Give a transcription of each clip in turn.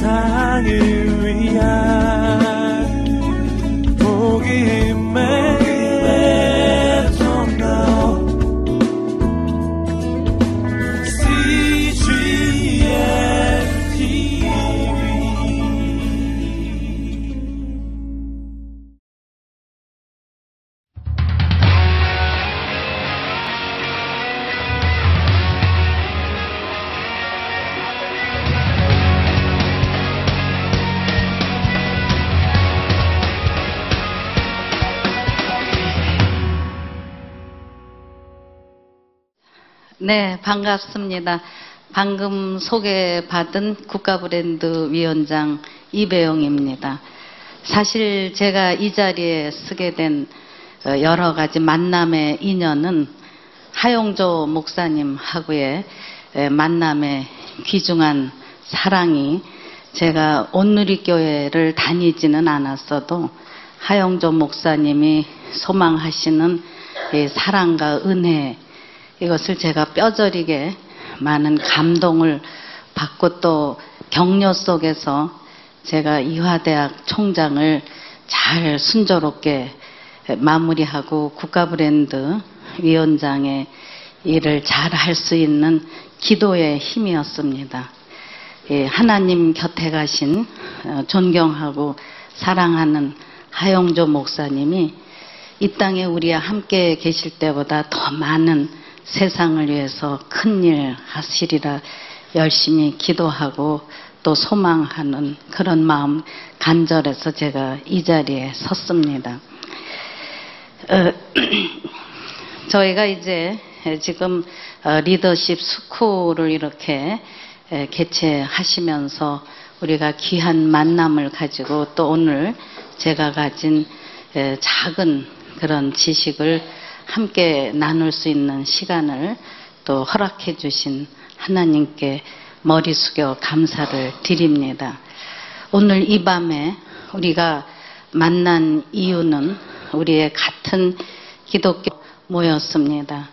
세 네, 반갑습니다. 방금 소개받은 국가브랜드 위원장 이배용입니다. 사실 제가 이 자리에 쓰게 된 어, 여러 가지 만남의 인연은 하용조 목사님하고의 만남의 귀중한 사랑이 제가 온누리교회를 다니지는 않았어도 하용조 목사님이 소망하시는 사랑과 은혜 이것을 제가 뼈저리게 많은 감동을 받고 또 격려 속에서 제가 이화대학 총장을 잘 순조롭게 마무리하고 국가 브랜드 위원장의 일을 잘 할 수 있는 기도의 힘이었습니다. 예, 하나님 곁에 가신 어, 존경하고 사랑하는 하영조 목사님이 이 땅에 우리와 함께 계실 때보다 더 많은 세상을 위해서 큰일 하시리라 열심히 기도하고 또 소망하는 그런 마음 간절해서 제가 이 자리에 섰습니다. 어, 저희가 이제 지금 어, 리더십 스쿨을 이렇게 개최하시면서 우리가 귀한 만남을 가지고 또 오늘 제가 가진 작은 그런 지식을 함께 나눌 수 있는 시간을 또 허락해 주신 하나님께 머리 숙여 감사를 드립니다. 오늘 이 밤에 우리가 만난 이유는 우리의 같은 기독교 모였습니다.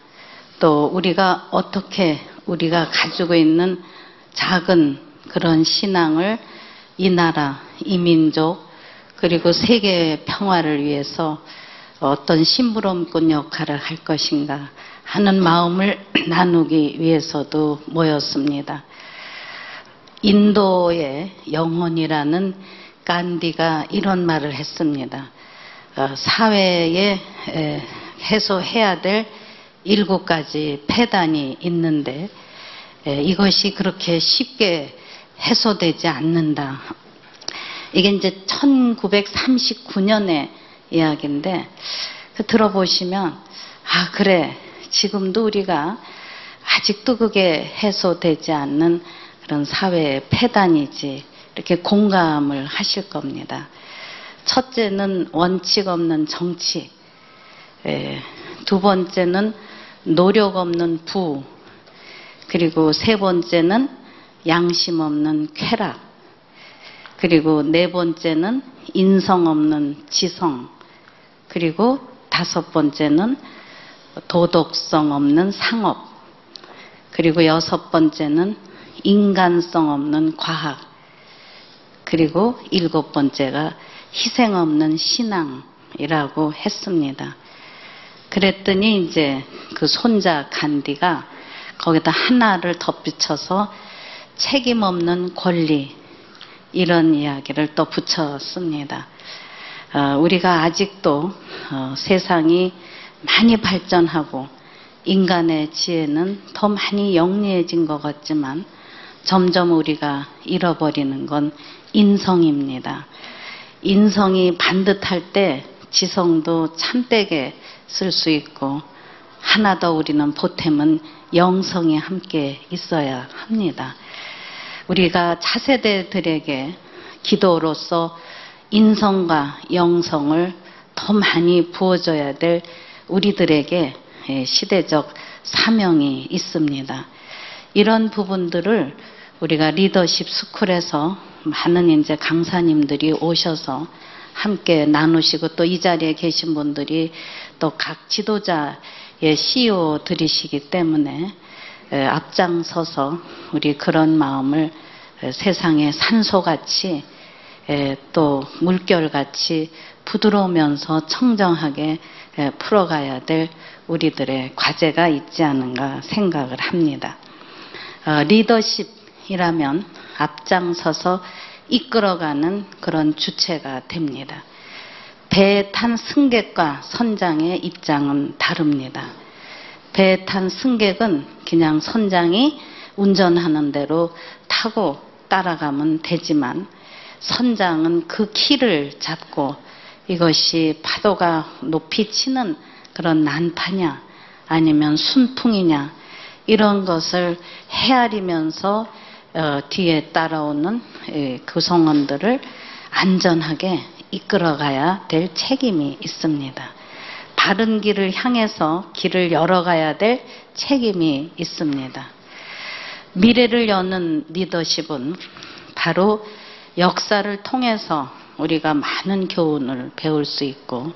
또 우리가 어떻게 우리가 가지고 있는 작은 그런 신앙을 이 나라, 이 민족, 그리고 세계 평화를 위해서 어떤 심부름꾼 역할을 할 것인가 하는 마음을 나누기 위해서도 모였습니다. 인도의 영혼이라는 간디가 이런 말을 했습니다. 어, 사회에 해소해야 될 일곱 가지 폐단이 있는데 이것이 그렇게 쉽게 해소되지 않는다. 이게 이제 1939년에 이야기인데 그 들어보시면 아 그래. 지금도 우리가 아직도 그게 해소되지 않는 그런 사회의 폐단이지 이렇게 공감을 하실 겁니다. 첫째는 원칙 없는 정치, 에, 두 번째는 노력 없는 부, 그리고 세 번째는 양심 없는 쾌락, 그리고 네 번째는 인성 없는 지성, 그리고 다섯 번째는 도덕성 없는 상업. 그리고 여섯 번째는 인간성 없는 과학. 그리고 일곱 번째가 희생 없는 신앙이라고 했습니다. 그랬더니 이제 그 손자 간디가 거기다 하나를 덧붙여서 책임 없는 권리 이런 이야기를 또 붙였습니다. 어, 우리가 아직도 어, 세상이 많이 발전하고 인간의 지혜는 더 많이 영리해진 것 같지만 점점 우리가 잃어버리는 건 인성입니다. 인성이 반듯할 때 지성도 참되게 쓸 수 있고 하나 더 우리는 보탬은 영성이 함께 있어야 합니다. 우리가 차세대들에게 기도로서 인성과 영성을 더 많이 부어줘야 될 우리들에게 예, 시대적 사명이 있습니다. 이런 부분들을 우리가 리더십 스쿨에서 많은 이제 강사님들이 오셔서 함께 나누시고 또 이 자리에 계신 분들이 또 각 지도자의 CEO들이시기 때문에 예, 앞장서서 우리 그런 마음을 세상의 산소같이 또 물결같이 부드러우면서 청정하게 풀어가야 될 우리들의 과제가 있지 않은가 생각을 합니다. 어, 리더십이라면 앞장서서 이끌어가는 그런 주체가 됩니다. 배에 탄 승객과 선장의 입장은 다릅니다. 배에 탄 승객은 그냥 선장이 운전하는 대로 타고 따라가면 되지만 선장은 그 키를 잡고 이것이 파도가 높이 치는 그런 난파냐 아니면 순풍이냐 이런 것을 헤아리면서 어, 뒤에 따라오는 그 성원들을 안전하게 이끌어가야 될 책임이 있습니다. 바른 길을 향해서 길을 열어가야 될 책임이 있습니다. 미래를 여는 리더십은 바로 역사를 통해서 우리가 많은 교훈을 배울 수 있고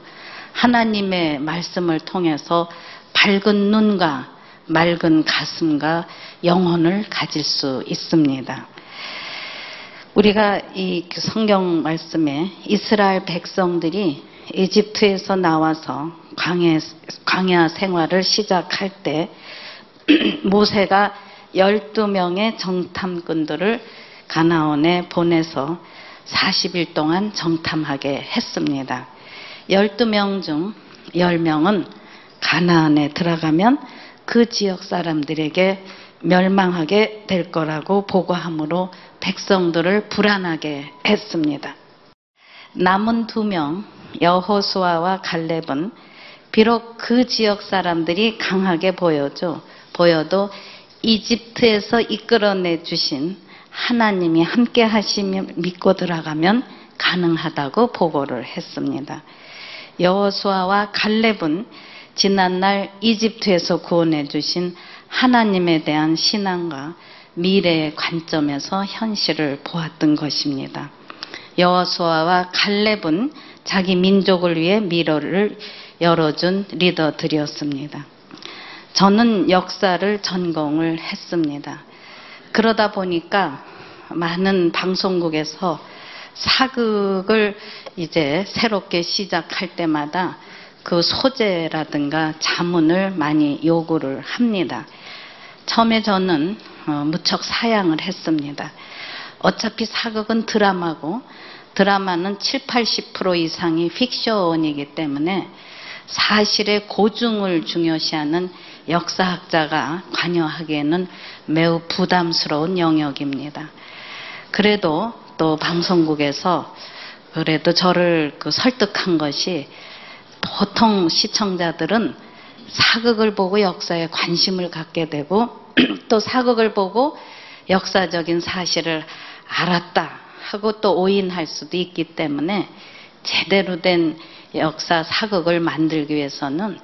하나님의 말씀을 통해서 밝은 눈과 맑은 가슴과 영혼을 가질 수 있습니다. 우리가 이 성경 말씀에 이스라엘 백성들이 이집트에서 나와서 광야, 광야 생활을 시작할 때 모세가 12명의 정탐꾼들을 가나온에 보내서 40일 동안 정탐하게 했습니다. 12명 중 10명은 가나안에 들어가면 그 지역 사람들에게 멸망하게 될 거라고 보고함으로 백성들을 불안하게 했습니다. 남은 두 명, 여호수아와 갈렙은 비록 그 지역 사람들이 강하게 보여도, 보여도 이집트에서 이끌어내 주신 하나님이 함께 하시며 믿고 들어가면 가능하다고 보고를 했습니다. 여호수아와 갈렙은 지난날 이집트에서 구원해 주신 하나님에 대한 신앙과 미래의 관점에서 현실을 보았던 것입니다. 여호수아와 갈렙은 자기 민족을 위해 미래를 열어준 리더들이었습니다. 저는 역사를 전공을 했습니다. 그러다 보니까 많은 방송국에서 사극을 이제 새롭게 시작할 때마다 그 소재라든가 자문을 많이 요구를 합니다. 처음에 저는 어, 무척 사양을 했습니다. 어차피 사극은 드라마고 드라마는 7, 80% 이상이 픽션이기 때문에 사실의 고증을 중요시하는 역사학자가 관여하기에는 매우 부담스러운 영역입니다. 그래도 또 방송국에서 그래도 저를 그 설득한 것이 보통 시청자들은 사극을 보고 역사에 관심을 갖게 되고 또 사극을 보고 역사적인 사실을 알았다 하고 또 오인할 수도 있기 때문에 제대로 된 역사 사극을 만들기 위해서는 어,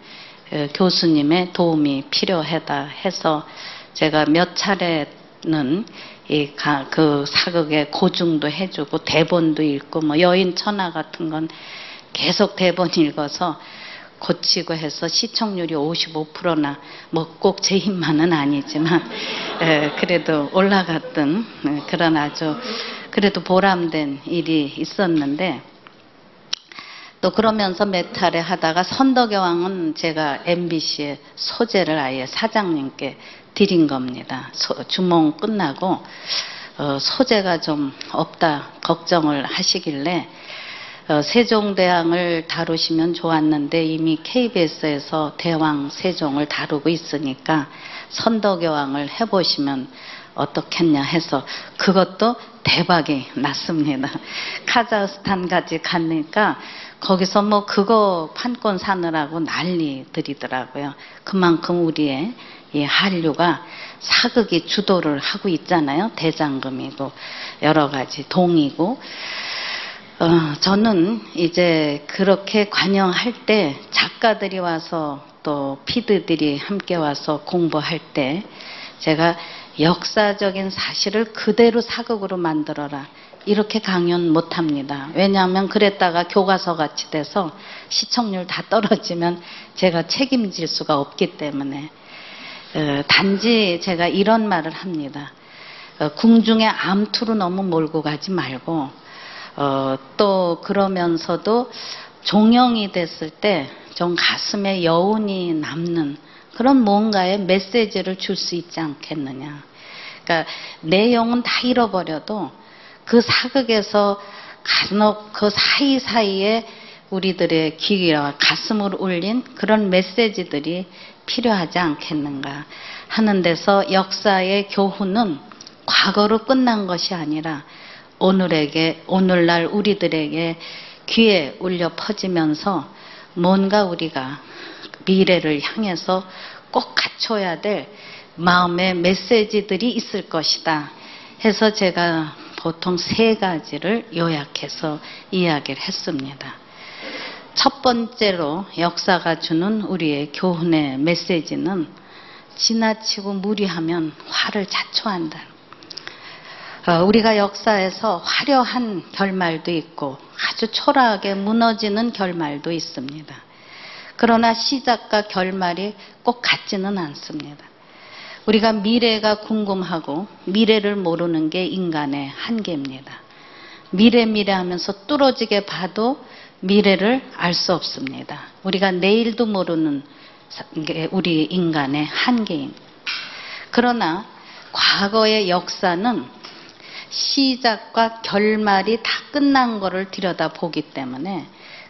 교수님의 도움이 필요하다 해서 제가 몇 차례는 그 사극의 고증도 해주고 대본도 읽고 뭐 여인 천하 같은 건 계속 대본 읽어서 고치고 해서 시청률이 55%나 뭐 꼭 제 힘만은 아니지만 에, 그래도 올라갔던 그런 아주 그래도 보람된 일이 있었는데 또 그러면서 몇 차례 하다가 선덕의 왕은 제가 MBC에 소재를 아예 사장님께 드린 겁니다. 소, 주몽 끝나고 어, 소재가 좀 없다 걱정을 하시길래 어, 세종대왕을 다루시면 좋았는데 이미 KBS에서 대왕 세종을 다루고 있으니까 선덕의 왕을 해보시면 어떻겠냐 해서 그것도 대박이 났습니다. 카자흐스탄까지 가니까 거기서 뭐 그거 판권 사느라고 난리들이더라고요. 그만큼 우리의 이 한류가 사극이 주도를 하고 있잖아요. 대장금이고 여러 가지 동이고 어, 저는 이제 그렇게 관영할 때 작가들이 와서 또 피드들이 함께 와서 공부할 때 제가 역사적인 사실을 그대로 사극으로 만들어라. 이렇게 강연 못 합니다. 왜냐하면 그랬다가 교과서 같이 돼서 시청률 다 떨어지면 제가 책임질 수가 없기 때문에 어, 단지 제가 이런 말을 합니다. 어, 궁중의 암투로 너무 몰고 가지 말고 어, 또 그러면서도 종영이 됐을 때 좀 가슴에 여운이 남는 그런 뭔가의 메시지를 줄 수 있지 않겠느냐. 그러니까 내용은 다 잃어버려도 그 사극에서 간혹 그 사이사이에 우리들의 귀와 가슴을 울린 그런 메시지들이 필요하지 않겠는가 하는 데서 역사의 교훈은 과거로 끝난 것이 아니라 오늘에게 오늘날 우리들에게 귀에 울려 퍼지면서 뭔가 우리가 미래를 향해서 꼭 갖춰야 될 마음의 메시지들이 있을 것이다 해서 제가 보통 세 가지를 요약해서 이야기를 했습니다. 첫 번째로 역사가 주는 우리의 교훈의 메시지는 지나치고 무리하면 화를 자초한다. 어, 우리가 역사에서 화려한 결말도 있고 아주 초라하게 무너지는 결말도 있습니다. 그러나 시작과 결말이 꼭 같지는 않습니다. 우리가 미래가 궁금하고 미래를 모르는 게 인간의 한계입니다. 미래 미래 하면서 뚫어지게 봐도 미래를 알 수 없습니다. 우리가 내일도 모르는 게 우리 인간의 한계입니다. 그러나 과거의 역사는 시작과 결말이 다 끝난 것을 들여다보기 때문에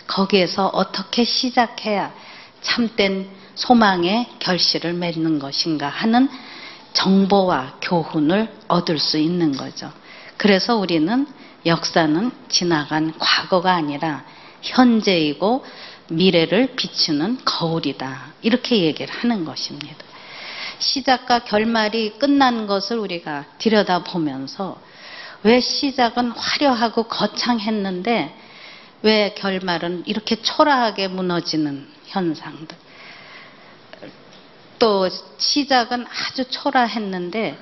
거기에서 어떻게 시작해야 참된 소망의 결실을 맺는 것인가 하는 정보와 교훈을 얻을 수 있는 거죠. 그래서 우리는 역사는 지나간 과거가 아니라 현재이고 미래를 비추는 거울이다. 이렇게 얘기를 하는 것입니다. 시작과 결말이 끝난 것을 우리가 들여다보면서 왜 시작은 화려하고 거창했는데 왜 결말은 이렇게 초라하게 무너지는 현상들. 또 시작은 아주 초라했는데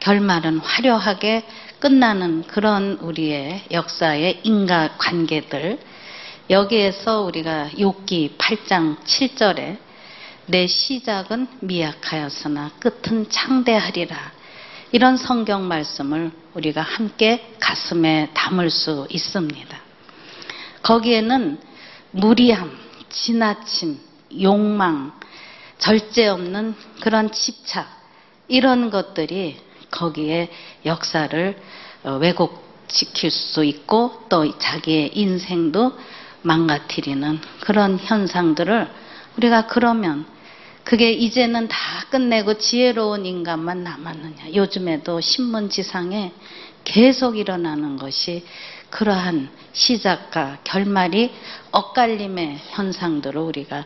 결말은 화려하게 끝나는 그런 우리의 역사의 인간 관계들. 여기에서 우리가 욕기 8장 7절에 내 시작은 미약하였으나 끝은 창대하리라. 이런 성경 말씀을 우리가 함께 가슴에 담을 수 있습니다. 거기에는 무리함, 지나침, 욕망, 절제 없는 그런 집착, 이런 것들이 거기에 역사를 어, 왜곡시킬 수 있고 또 자기의 인생도 망가뜨리는 그런 현상들을 우리가 그러면 그게 이제는 다 끝내고 지혜로운 인간만 남았느냐. 요즘에도 신문지상에 계속 일어나는 것이 그러한 시작과 결말이 엇갈림의 현상들을 우리가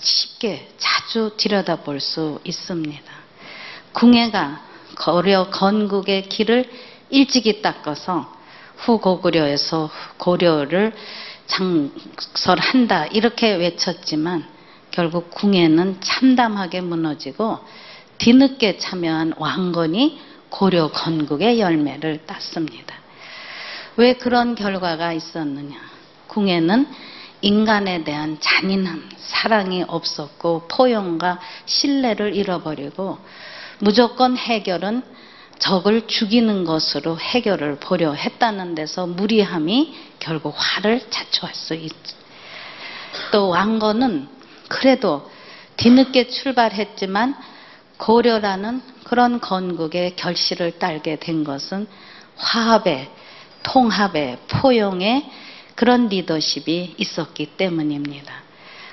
쉽게 자주 들여다볼 수 있습니다. 궁예가 고려 건국의 길을 일찍이 닦아서 후고구려에서 고려를 장설한다 이렇게 외쳤지만 결국 궁예는 참담하게 무너지고 뒤늦게 참여한 왕건이 고려 건국의 열매를 땄습니다. 왜 그런 결과가 있었느냐? 궁예는 인간에 대한 잔인함, 사랑이 없었고 포용과 신뢰를 잃어버리고 무조건 해결은 적을 죽이는 것으로 해결을 보려 했다는 데서 무리함이 결국 화를 자초할 수 있죠. 또 왕건은 그래도 뒤늦게 출발했지만 고려라는 그런 건국의 결실을 딸게 된 것은 화합의, 통합의, 포용의 그런 리더십이 있었기 때문입니다.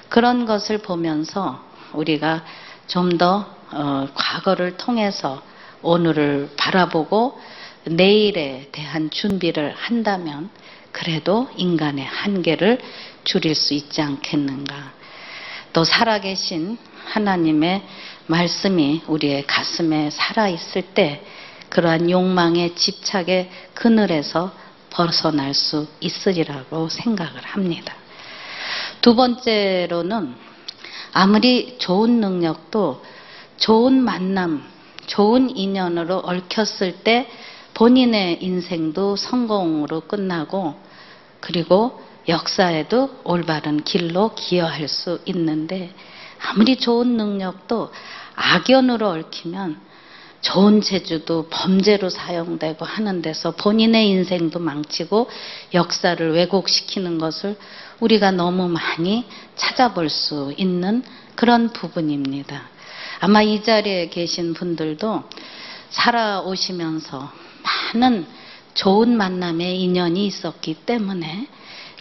그런 것을 보면서 우리가 좀더 어, 과거를 통해서 오늘을 바라보고 내일에 대한 준비를 한다면 그래도 인간의 한계를 줄일 수 있지 않겠는가. 또 살아계신 하나님의 말씀이 우리의 가슴에 살아있을 때 그러한 욕망의 집착의 그늘에서 벗어날 수 있으리라고 생각을 합니다. 두 번째로는 아무리 좋은 능력도 좋은 만남, 좋은 인연으로 얽혔을 때 본인의 인생도 성공으로 끝나고 그리고 역사에도 올바른 길로 기여할 수 있는데 아무리 좋은 능력도 악연으로 얽히면 좋은 재주도 범죄로 사용되고 하는 데서 본인의 인생도 망치고 역사를 왜곡시키는 것을 우리가 너무 많이 찾아볼 수 있는 그런 부분입니다. 아마 이 자리에 계신 분들도 살아오시면서 많은 좋은 만남의 인연이 있었기 때문에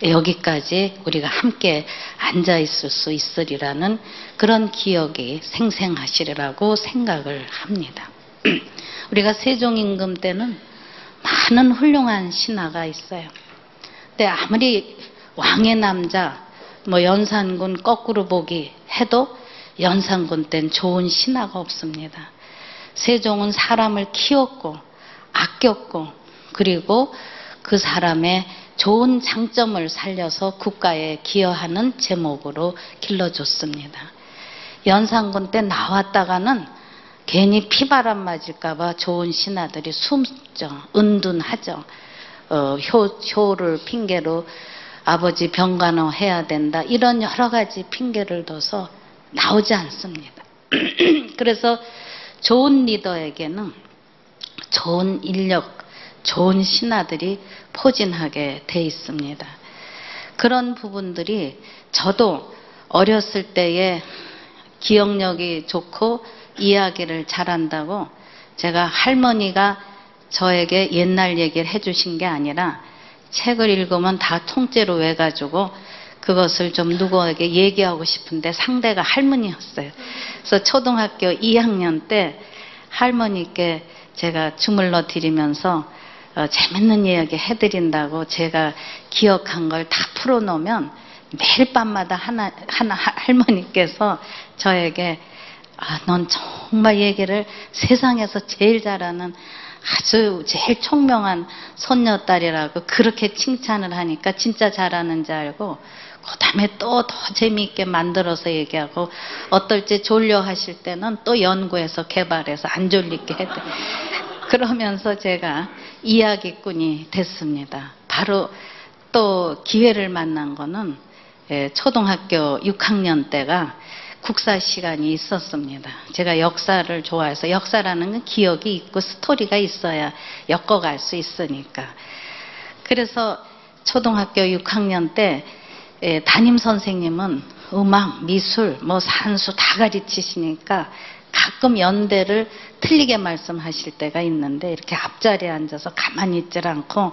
여기까지 우리가 함께 앉아 있을 수 있으리라는 그런 기억이 생생하시리라고 생각을 합니다. 우리가 세종임금 때는 많은 훌륭한 신하가 있어요. 근데 아무리 왕의 남자, 뭐 연산군 거꾸로 보기 해도 연산군 땐 좋은 신하가 없습니다. 세종은 사람을 키웠고 아꼈고 그리고 그 사람의 좋은 장점을 살려서 국가에 기여하는 제목으로 길러줬습니다. 연산군 때 나왔다가는 괜히 피바람 맞을까봐 좋은 신하들이 숨죠. 은둔하죠. 어, 효, 효를 핑계로 아버지 병간호 해야 된다. 이런 여러 가지 핑계를 둬서 나오지 않습니다. 그래서 좋은 리더에게는 좋은 인력, 좋은 신하들이 포진하게 돼 있습니다. 그런 부분들이 저도 어렸을 때에 기억력이 좋고 이야기를 잘한다고 제가 할머니가 저에게 옛날 얘기를 해주신 게 아니라 책을 읽으면 다 통째로 외가지고 그것을 좀 누구에게 얘기하고 싶은데 상대가 할머니였어요. 그래서 초등학교 2학년 때 할머니께 제가 주물러 드리면서 어, 재밌는 이야기 해드린다고 제가 기억한 걸 다 풀어놓으면 매일 밤마다 하나, 하나 할머니께서 저에게 아, 넌 정말 얘기를 세상에서 제일 잘하는 아주 제일 총명한 손녀딸이라고 그렇게 칭찬을 하니까 진짜 잘하는 줄 알고 그 다음에 또 더 재미있게 만들어서 얘기하고 어떨 때 졸려 하실 때는 또 연구해서 개발해서 안 졸리게 해도 그러면서 제가 이야기꾼이 됐습니다. 바로 또 기회를 만난 거는 예, 초등학교 6학년 때가 국사 시간이 있었습니다. 제가 역사를 좋아해서 역사라는 건 기억이 있고 스토리가 있어야 엮어갈 수 있으니까. 그래서 초등학교 6학년 때 예, 담임 선생님은 음악, 미술, 뭐 산수 다 가르치시니까 가끔 연대를 틀리게 말씀하실 때가 있는데 이렇게 앞자리에 앉아서 가만히 있질 않고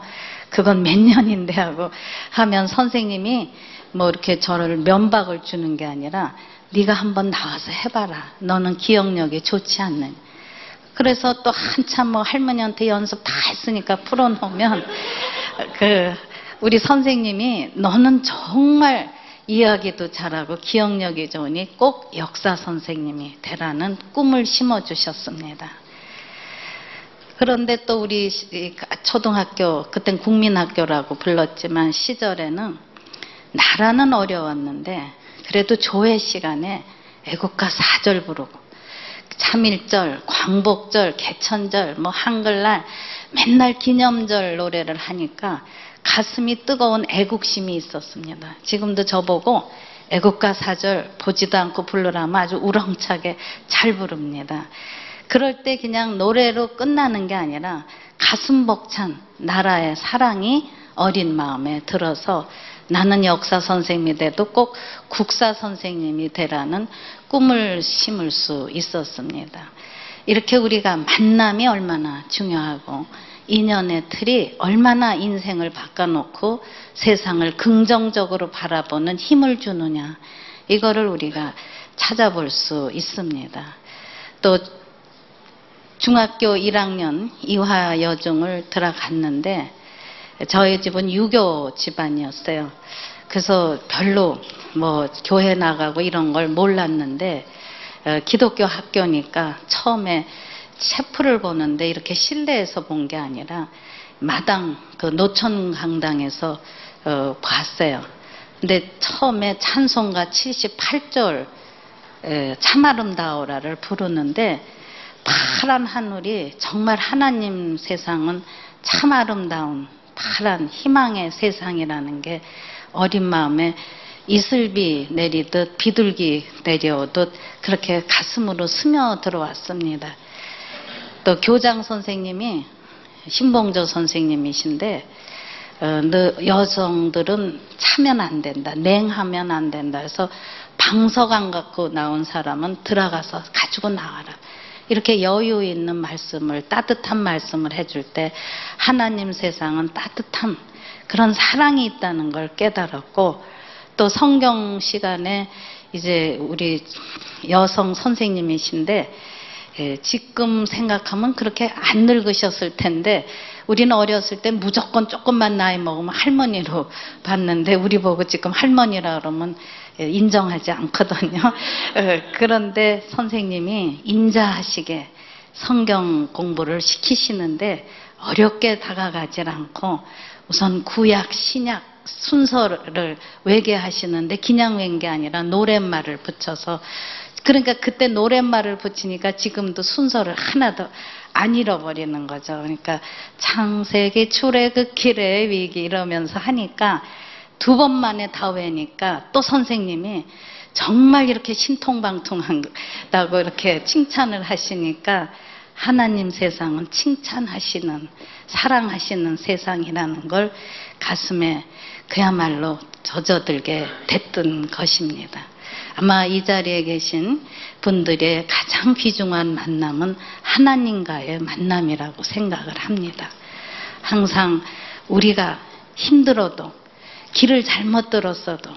그건 몇 년인데 하고 하면 선생님이 뭐 이렇게 저를 면박을 주는 게 아니라 네가 한번 나와서 해봐라. 너는 기억력이 좋지 않는. 그래서 또 한참 뭐 할머니한테 연습 다 했으니까 풀어놓으면 그 우리 선생님이 너는 정말 이야기도 잘하고 기억력이 좋으니 꼭 역사 선생님이 되라는 꿈을 심어 주셨습니다. 그런데 또 우리 초등학교 그땐 국민학교라고 불렀지만 시절에는 나라는 어려웠는데 그래도 조회 시간에 애국가 사절 부르고 참일절, 광복절, 개천절, 뭐 한글날 맨날 기념절 노래를 하니까 가슴이 뜨거운 애국심이 있었습니다. 지금도 저보고 애국가 사절 보지도 않고 부르라면 아주 우렁차게 잘 부릅니다. 그럴 때 그냥 노래로 끝나는 게 아니라 가슴 벅찬 나라의 사랑이 어린 마음에 들어서 나는 역사 선생님이 돼도 꼭 국사 선생님이 되라는 꿈을 심을 수 있었습니다. 이렇게 우리가 만남이 얼마나 중요하고 인연의 틀이 얼마나 인생을 바꿔놓고 세상을 긍정적으로 바라보는 힘을 주느냐. 이거를 우리가 찾아볼 수 있습니다. 또 중학교 1학년 이화여중을 들어갔는데 저희 집은 유교 집안이었어요. 그래서 별로 뭐 교회 나가고 이런 걸 몰랐는데 어, 기독교 학교니까 처음에 셰프를 보는데 이렇게 실내에서 본 게 아니라 마당 그 노천 강당에서 어, 봤어요. 근데 처음에 찬송가 78절 참 아름다워라를 부르는데 파란 하늘이 정말 하나님 세상은 참 아름다운 파란 희망의 세상이라는 게 어린 마음에 이슬비 내리듯 비둘기 내려오듯 그렇게 가슴으로 스며 들어왔습니다. 또 교장 선생님이 신봉조 선생님이신데 어, 너 여성들은 차면 안 된다. 냉하면 안 된다. 그래서 방석안 갖고 나온 사람은 들어가서 가지고 나와라. 이렇게 여유 있는 말씀을 따뜻한 말씀을 해줄 때 하나님 세상은 따뜻한 그런 사랑이 있다는 걸 깨달았고 또 성경 시간에 이제 우리 여성 선생님이신데 예, 지금 생각하면 그렇게 안 늙으셨을 텐데 우리는 어렸을 때 무조건 조금만 나이 먹으면 할머니로 봤는데 우리 보고 지금 할머니라 그러면 예, 인정하지 않거든요. 예, 그런데 선생님이 인자하시게 성경 공부를 시키시는데 어렵게 다가가지 않고 우선 구약, 신약 순서를 외계하시는데 외는 게 아니라 노랫말을 붙여서 그러니까 그때 노랫말을 붙이니까 지금도 순서를 하나도 안 잃어버리는 거죠. 그러니까 창세기 출애굽기의 위기 이러면서 하니까 두 번 만에 다 외니까 또 선생님이 정말 이렇게 신통방통한다고 이렇게 칭찬을 하시니까 하나님 세상은 칭찬하시는 사랑하시는 세상이라는 걸 가슴에 그야말로 젖어들게 됐던 것입니다. 아마 이 자리에 계신 분들의 가장 귀중한 만남은 하나님과의 만남이라고 생각을 합니다. 항상 우리가 힘들어도 길을 잘못 들었어도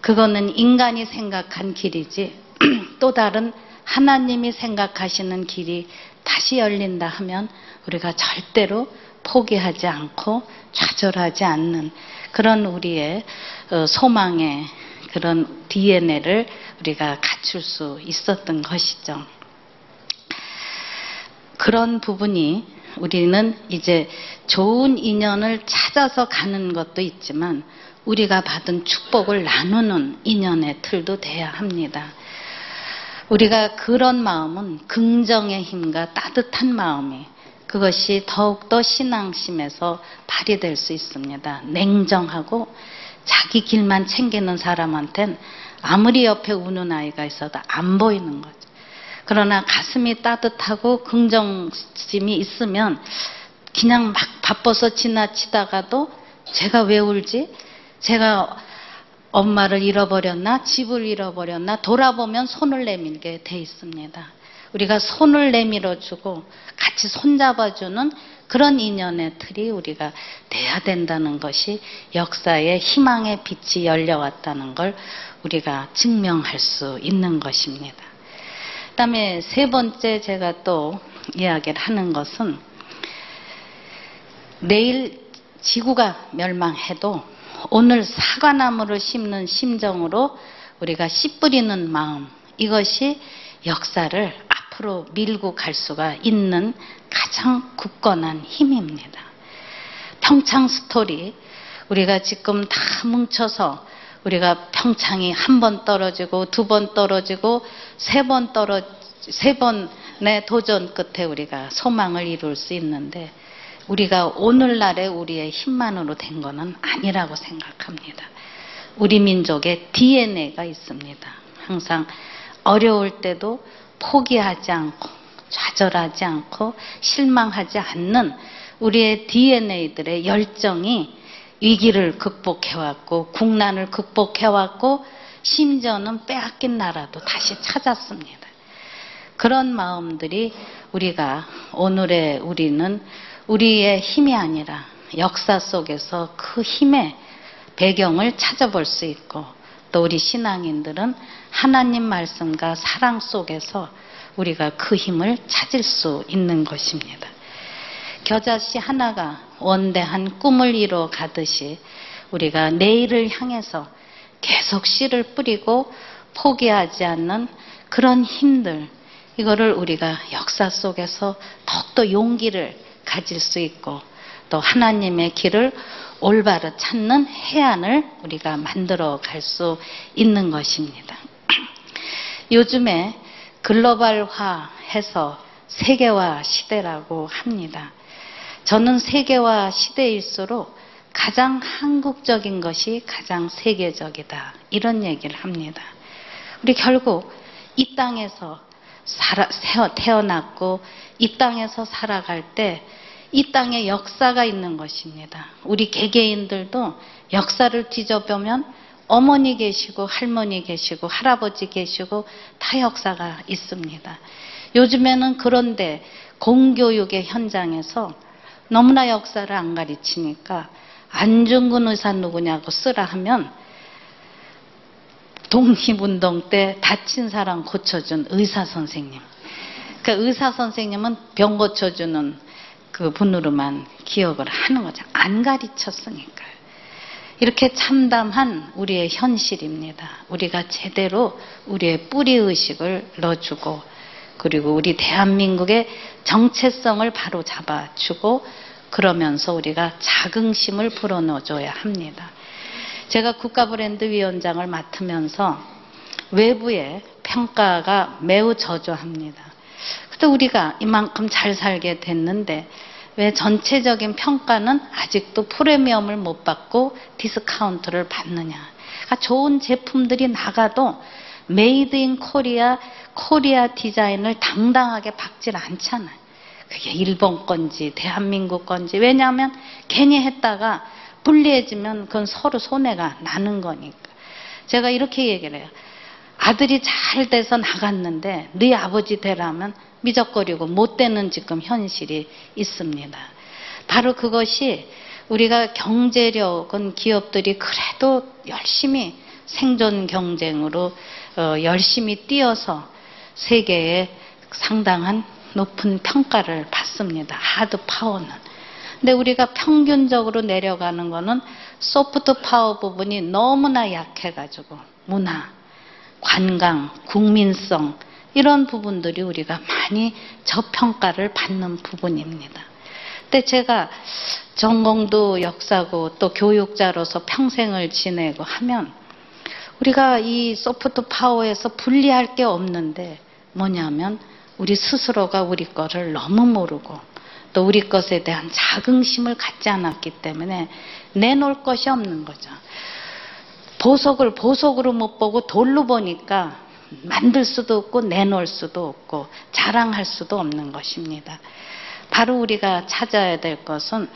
그거는 인간이 생각한 길이지 또 다른 하나님이 생각하시는 길이 다시 열린다 하면 우리가 절대로 포기하지 않고 좌절하지 않는 그런 우리의 어, 소망의 그런 DNA를 우리가 갖출 수 있었던 것이죠. 그런 부분이 우리는 이제 좋은 인연을 찾아서 가는 것도 있지만 우리가 받은 축복을 나누는 인연의 틀도 돼야 합니다. 우리가 그런 마음은 긍정의 힘과 따뜻한 마음이 그것이 더욱더 신앙심에서 발휘될 수 있습니다. 냉정하고 자기 길만 챙기는 사람한텐 아무리 옆에 우는 아이가 있어도 안 보이는 거죠. 그러나 가슴이 따뜻하고 긍정심이 있으면 그냥 막 바빠서 지나치다가도 제가 왜 울지? 제가 엄마를 잃어버렸나? 집을 잃어버렸나? 돌아보면 손을 내밀게 돼 있습니다. 우리가 손을 내밀어주고 같이 손잡아주는 그런 인연의 틀이 우리가 돼야 된다는 것이 역사의 희망의 빛이 열려왔다는 걸 우리가 증명할 수 있는 것입니다. 그 다음에 세 번째 제가 또 이야기를 하는 것은 내일 지구가 멸망해도 오늘 사과나무를 심는 심정으로 우리가 씨 뿌리는 마음 이것이 역사를 앞으로 밀고 갈 수가 있는 가장 굳건한 힘입니다. 평창 스토리 우리가 지금 다 뭉쳐서 우리가 평창이 한 번 떨어지고 두 번 떨어지고 세 번 떨어 세 번의 도전 끝에 우리가 소망을 이룰 수 있는데 우리가 오늘날의 우리의 힘만으로 된 것은 아니라고 생각합니다. 우리 민족의 DNA가 있습니다. 항상 어려울 때도 포기하지 않고 좌절하지 않고 실망하지 않는 우리의 DNA들의 열정이 위기를 극복해왔고 국난을 극복해왔고 심지어는 빼앗긴 나라도 다시 찾았습니다. 그런 마음들이 우리가 오늘의 우리는 우리의 힘이 아니라 역사 속에서 그 힘의 배경을 찾아볼 수 있고 또 우리 신앙인들은 하나님 말씀과 사랑 속에서 우리가 그 힘을 찾을 수 있는 것입니다. 겨자씨 하나가 원대한 꿈을 이뤄 가듯이 우리가 내일을 향해서 계속 씨를 뿌리고 포기하지 않는 그런 힘들, 이거를 우리가 역사 속에서 더욱더 용기를 가질 수 있고 또 하나님의 길을 올바로 찾는 해안을 우리가 만들어 갈 수 있는 것입니다. 요즘에 글로벌화해서 세계화 시대라고 합니다. 저는 세계화 시대일수록 가장 한국적인 것이 가장 세계적이다. 이런 얘기를 합니다. 우리 결국 이 땅에서 살아, 태어났고 이 땅에서 살아갈 때 이 땅에 역사가 있는 것입니다. 우리 개개인들도 역사를 뒤져보면 어머니 계시고 할머니 계시고 할아버지 계시고 다 역사가 있습니다. 요즘에는 그런데 공교육의 현장에서 너무나 역사를 안 가르치니까 안중근 의사 누구냐고 쓰라 하면 독립운동 때 다친 사람 고쳐준 의사 선생님. 그 의사 선생님은 병 고쳐주는 그 분으로만 기억을 하는 거죠. 안 가르쳤으니까요. 이렇게 참담한 우리의 현실입니다. 우리가 제대로 우리의 뿌리 의식을 넣어주고 그리고 우리 대한민국의 정체성을 바로 잡아주고 그러면서 우리가 자긍심을 불어넣어줘야 합니다. 제가 국가 브랜드 위원장을 맡으면서 외부의 평가가 매우 저조합니다. 그때 우리가 이만큼 잘 살게 됐는데 왜 전체적인 평가는 아직도 프리미엄을 못 받고 디스카운트를 받느냐. 그러니까 좋은 제품들이 나가도 made in Korea, Korea design을 당당하게 박질 않잖아요. 그게 일본 건지 대한민국 건지 왜냐하면 괜히 했다가 불리해지면 그건 서로 손해가 나는 거니까. 제가 이렇게 얘기를 해요. 아들이 잘 돼서 나갔는데 네 아버지 되라면 미적거리고 못 되는 지금 현실이 있습니다. 바로 그것이 우리가 경제력은 기업들이 그래도 열심히 생존 경쟁으로 어, 열심히 뛰어서 세계에 상당한 높은 평가를 받습니다. 하드 파워는. 근데 우리가 평균적으로 내려가는 거는 소프트 파워 부분이 너무나 약해가지고 문화, 관광, 국민성 이런 부분들이 우리가 많이 저평가를 받는 부분입니다. 근데 제가 전공도 역사고 또 교육자로서 평생을 지내고 하면 우리가 이 소프트 파워에서 분리할 게 없는데 뭐냐면 우리 스스로가 우리 거를 너무 모르고 또 우리 것에 대한 자긍심을 갖지 않았기 때문에 내놓을 것이 없는 거죠. 보석을 보석으로 못 보고 돌로 보니까 만들 수도 없고 내놓을 수도 없고 자랑할 수도 없는 것입니다. 바로 우리가 찾아야 될 것은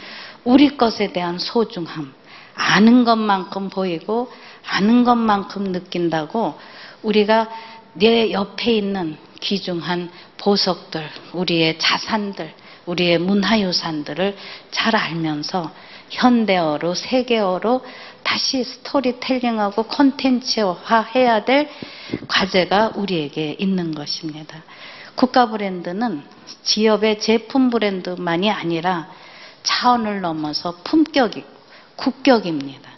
우리 것에 대한 소중함, 아는 것만큼 보이고 아는 것만큼 느낀다고 우리가 내 옆에 있는 귀중한 보석들, 우리의 자산들, 우리의 문화유산들을 잘 알면서 현대어로 세계어로 다시 스토리텔링하고 콘텐츠화 해야 될 과제가 우리에게 있는 것입니다. 국가 브랜드는 지역의 제품 브랜드만이 아니라 차원을 넘어서 품격이 국격입니다.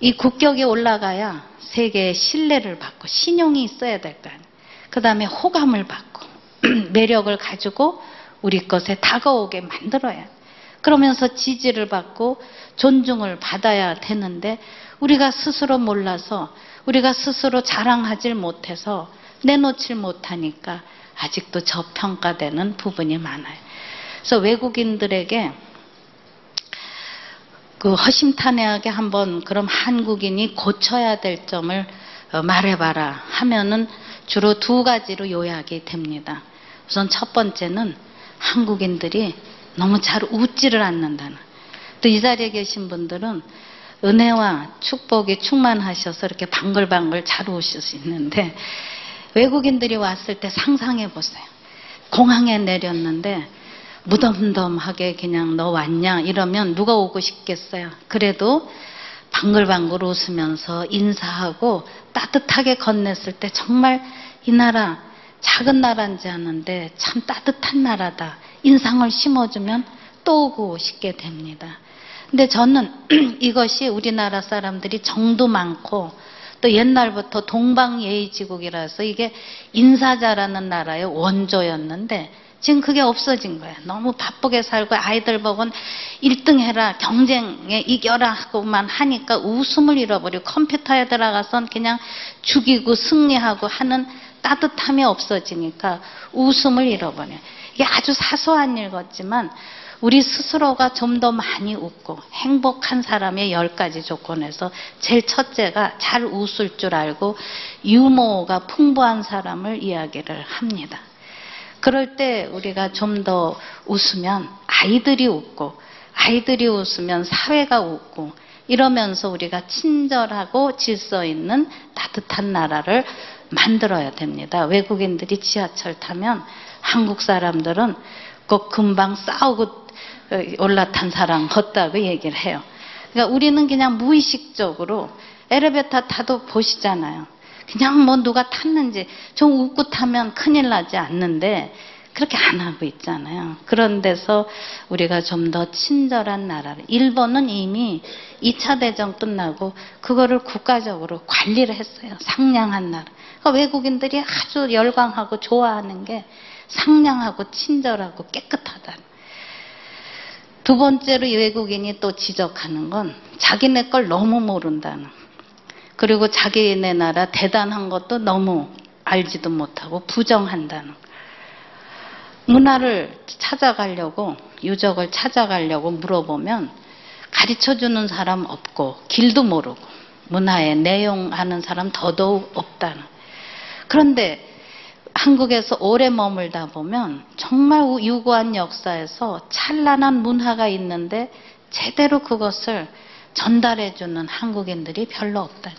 이 국격이 올라가야 세계의 신뢰를 받고 신용이 있어야 될 거 아니에요. 그 다음에 호감을 받고 매력을 가지고 우리 것에 다가오게 만들어야 그러면서 지지를 받고 존중을 받아야 되는데 우리가 스스로 몰라서 우리가 스스로 자랑하질 못해서 내놓질 못하니까 아직도 저평가되는 부분이 많아요. 그래서 외국인들에게 그 허심탄회하게 한번 그럼 한국인이 고쳐야 될 점을 어, 말해봐라 하면은 주로 두 가지로 요약이 됩니다. 우선 첫 번째는 한국인들이 너무 잘 웃지를 않는다는. 또 이 자리에 계신 분들은 은혜와 축복이 충만하셔서 이렇게 방글방글 잘 웃을 수 있는데 외국인들이 왔을 때 상상해 보세요. 공항에 내렸는데 무덤덤하게 그냥 너 왔냐 이러면 누가 오고 싶겠어요. 그래도 방글방글 웃으면서 인사하고 따뜻하게 건넸을 때 정말 이 나라 작은 나라인지 아는데 참 따뜻한 나라다. 인상을 심어주면 또 오고 싶게 됩니다. 근데 저는 이것이 우리나라 사람들이 정도 많고 또 옛날부터 동방예의지국이라서 이게 인사 잘하는 나라의 원조였는데 지금 그게 없어진 거예요. 너무 바쁘게 살고 아이들 보곤 1등 해라, 경쟁에 이겨라 하고만 하니까 웃음을 잃어버리고 컴퓨터에 들어가선 그냥 죽이고 승리하고 하는 따뜻함이 없어지니까 웃음을 잃어버려요. 이게 아주 사소한 일 같지만 우리 스스로가 좀 더 많이 웃고 행복한 사람의 열 가지 조건에서 제일 첫째가 잘 웃을 줄 알고 유머가 풍부한 사람을 이야기를 합니다. 그럴 때 우리가 좀 더 웃으면 아이들이 웃고 아이들이 웃으면 사회가 웃고 이러면서 우리가 친절하고 질서 있는 따뜻한 나라를 만들어야 됩니다. 외국인들이 지하철 타면 한국 사람들은 꼭 금방 싸우고 올라탄 사람 같다고 얘기를 해요. 그러니까 우리는 그냥 무의식적으로 엘리베이터 타도 보시잖아요. 그냥 뭐 누가 탔는지 좀 웃고 타면 큰일 나지 않는데 그렇게 안 하고 있잖아요. 그런 데서 우리가 좀 더 친절한 나라를. 일본은 이미 2차 대전 끝나고 그거를 국가적으로 관리를 했어요. 상냥한 나라. 그러니까 외국인들이 아주 열광하고 좋아하는 게 상냥하고 친절하고 깨끗하다. 두 번째로 외국인이 또 지적하는 건 자기네 걸 너무 모른다는. 그리고 자기네 나라 대단한 것도 너무 알지도 못하고 부정한다는. 문화를 찾아가려고 유적을 찾아가려고 물어보면 가르쳐 주는 사람 없고 길도 모르고 문화의 내용 아는 사람 더더욱 없다는. 그런데 한국에서 오래 머물다 보면 정말 유구한 역사에서 찬란한 문화가 있는데 제대로 그것을 전달해 주는 한국인들이 별로 없다.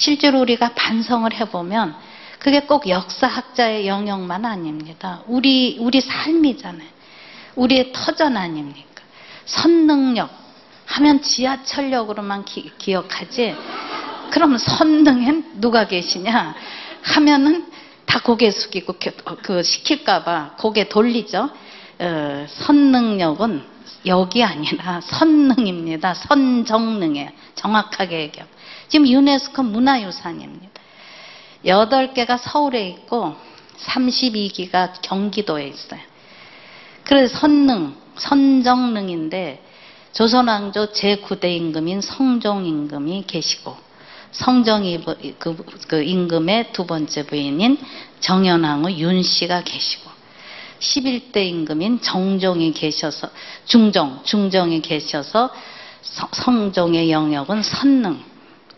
실제로 우리가 반성을 해보면 그게 꼭 역사학자의 영역만 아닙니다. 우리, 우리 삶이잖아요. 우리의 터전 아닙니까? 선능력 하면 지하철역으로만 기, 기억하지. 그럼 선능엔 누가 계시냐? 하면은 다 고개 숙이고 어, 그 시킬까봐 고개 돌리죠. 어, 선능력은 여기 아니라 선능입니다. 선정능이에요. 정확하게 얘기하면. 지금 유네스코 문화유산입니다. 8개가 서울에 있고 32기가 경기도에 있어요. 그래서 선능, 선정능인데 조선왕조 제9대 임금인 성종 임금이 계시고 성정이 그, 그 임금의 두 번째 부인인 정현왕후 윤씨가 계시고 11대 임금인 정종이 계셔서 중종, 중종이 계셔서 성종의 영역은 선능,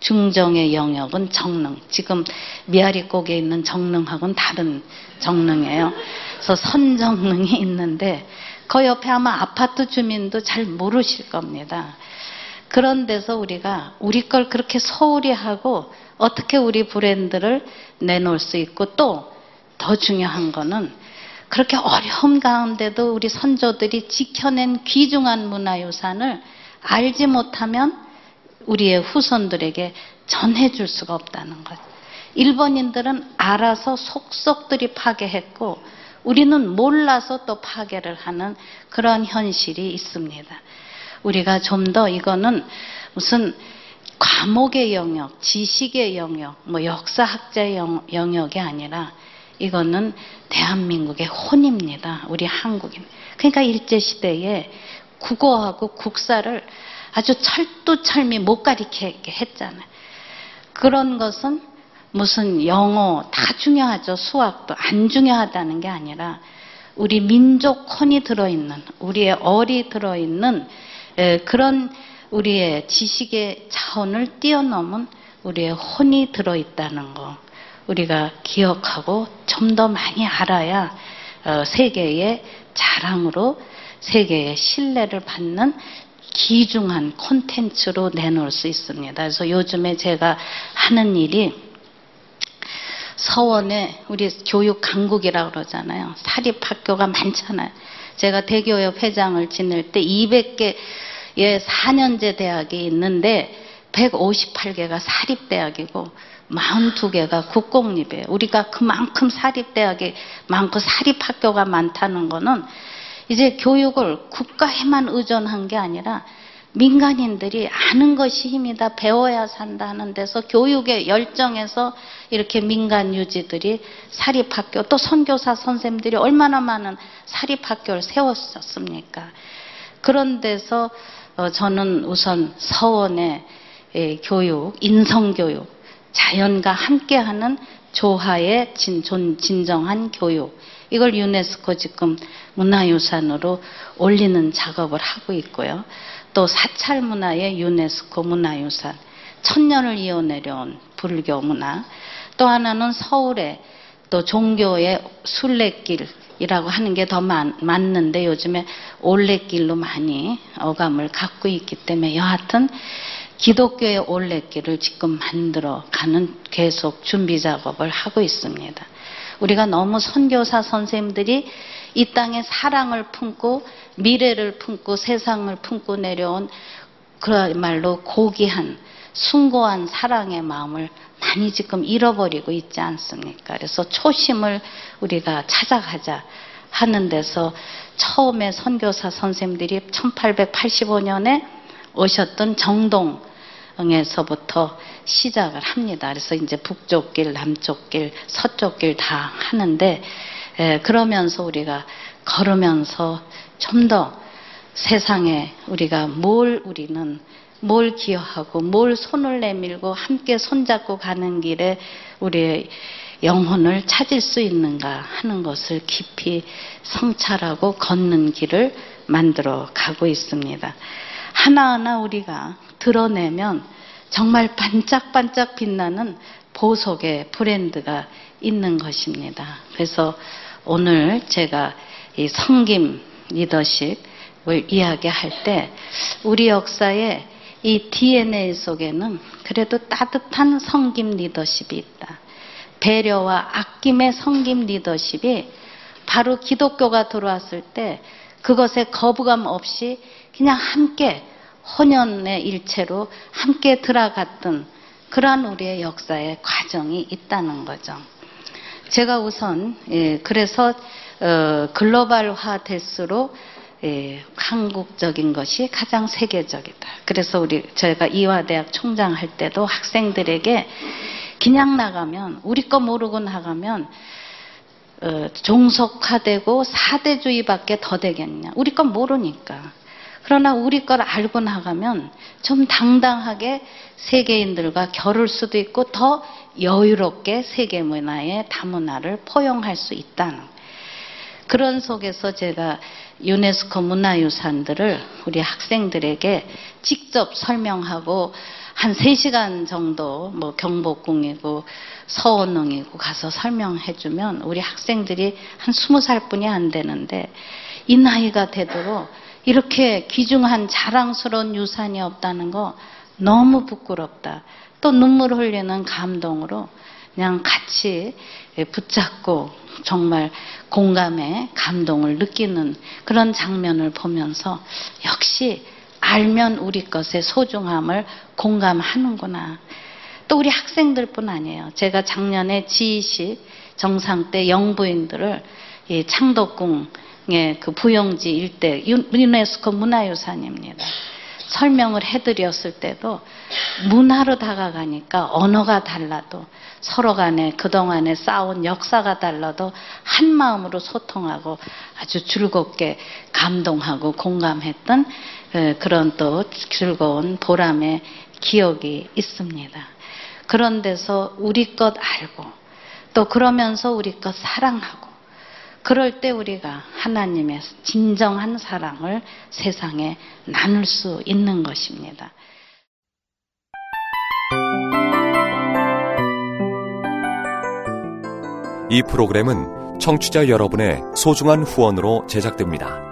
중정의 영역은 정능. 지금 미아리곡에 있는 정능하고는 다른 정능이에요. 그래서 선정능이 있는데 그 옆에 아마 아파트 주민도 잘 모르실 겁니다. 그런 데서 우리가 우리 걸 그렇게 소홀히 하고 어떻게 우리 브랜드를 내놓을 수 있고 또 더 중요한 거는 그렇게 어려움 가운데도 우리 선조들이 지켜낸 귀중한 문화유산을 알지 못하면 우리의 후손들에게 전해줄 수가 없다는 것. 일본인들은 알아서 속속들이 파괴했고 우리는 몰라서 또 파괴를 하는 그런 현실이 있습니다. 우리가 좀 더 이거는 무슨 과목의 영역, 지식의 영역, 뭐 역사학자의 영역이 아니라 이거는 대한민국의 혼입니다. 우리 한국인. 그러니까 일제시대에 국어하고 국사를 아주 철두철미 못 가리게 했잖아요. 그런 것은 무슨 영어 다 중요하죠. 수학도 안 중요하다는 게 아니라 우리 민족 혼이 들어있는 우리의 얼이 들어있는 그런 우리의 지식의 차원을 뛰어넘은 우리의 혼이 들어있다는 거 우리가 기억하고 좀 더 많이 알아야 어, 세계의 자랑으로 세계의 신뢰를 받는 귀중한 콘텐츠로 내놓을 수 있습니다. 그래서 요즘에 제가 하는 일이 서원에 우리 교육 강국이라고 그러잖아요. 사립학교가 많잖아요. 제가 대교협 회장을 지낼 때 200개의 4년제 대학이 있는데 158개가 사립대학이고 42개가 국공립이에요. 우리가 그만큼 사립대학이 많고 사립학교가 많다는 거는 이제 교육을 국가에만 의존한 게 아니라 민간인들이 아는 것이 힘이다, 배워야 산다 하는 데서 교육의 열정에서 이렇게 민간 유지들이 사립학교, 또 선교사 선생님들이 얼마나 많은 사립학교를 세웠었습니까? 그런 데서 어, 저는 우선 서원의 교육, 인성교육, 자연과 함께하는 조화의 진, 진정한 교육, 이걸 유네스코 지금 문화유산으로 올리는 작업을 하고 있고요. 또 사찰 문화의 유네스코 문화유산, 천년을 이어내려온 불교 문화, 또 하나는 서울에 또 종교의 순례길이라고 하는 게 더 맞는데 요즘에 올레길로 많이 어감을 갖고 있기 때문에 여하튼 기독교의 올레길을 지금 만들어 가는 계속 준비 작업을 하고 있습니다. 우리가 너무 선교사 선생님들이 이 땅에 사랑을 품고 미래를 품고 세상을 품고 내려온 그야말로 고귀한 숭고한 사랑의 마음을 많이 지금 잃어버리고 있지 않습니까? 그래서 초심을 우리가 찾아가자 하는 데서 처음에 선교사 선생님들이 1885년에 오셨던 정동 에서부터 시작을 합니다. 그래서 이제 북쪽 길, 남쪽 길, 서쪽 길 다 하는데 그러면서 우리가 걸으면서 좀 더 세상에 우리가 뭘 우리는 뭘 기여하고 뭘 손을 내밀고 함께 손잡고 가는 길에 우리의 영혼을 찾을 수 있는가 하는 것을 깊이 성찰하고 걷는 길을 만들어 가고 있습니다. 하나하나 우리가 드러내면 정말 반짝반짝 빛나는 보석의 브랜드가 있는 것입니다. 그래서 오늘 제가 이 성김 리더십을 이야기할 때 우리 역사에 이 DNA 속에는 그래도 따뜻한 성김 리더십이 있다. 배려와 아낌의 성김 리더십이 바로 기독교가 들어왔을 때 그것에 거부감 없이 그냥 함께 혼연의 일체로 함께 들어갔던 그러한 우리의 역사의 과정이 있다는 거죠. 제가 우선 예, 그래서 어, 글로벌화 될수록 예, 한국적인 것이 가장 세계적이다. 그래서 우리 저희가 이화대학 총장 할 때도 학생들에게 그냥 나가면 우리 거 모르고 나가면 어, 종속화되고 사대주의밖에 더 되겠냐. 우리 거 모르니까. 그러나 우리 걸 알고 나가면 좀 당당하게 세계인들과 겨룰 수도 있고 더 여유롭게 세계 문화의 다문화를 포용할 수 있다는 그런 속에서 제가 유네스코 문화유산들을 우리 학생들에게 직접 설명하고 한 3시간 정도 뭐 경복궁이고 서원릉이고 가서 설명해 주면 우리 학생들이 한 20살 뿐이 안 되는데 이 나이가 되도록 이렇게 귀중한 자랑스러운 유산이 없다는 거 너무 부끄럽다. 또 눈물 흘리는 감동으로 그냥 같이 붙잡고 정말 공감의 감동을 느끼는 그런 장면을 보면서 역시 알면 우리 것의 소중함을 공감하는구나. 또 우리 학생들뿐 아니에요. 제가 작년에 지식 정상 때 영부인들을 창덕궁 의그 부영지 일대 유네스코 문화유산입니다. 설명을 해드렸을 때도 문화로 다가가니까 언어가 달라도 서로 간에 그동안에 쌓아온 역사가 달라도 한 마음으로 소통하고 아주 즐겁게 감동하고 공감했던 그런 또 즐거운 보람의 기억이 있습니다. 그런 데서 우리 것 알고 또 그러면서 우리 것 사랑하고 그럴 때 우리가 하나님의 진정한 사랑을 세상에 나눌 수 있는 것입니다. 이 프로그램은 청취자 여러분의 소중한 후원으로 제작됩니다.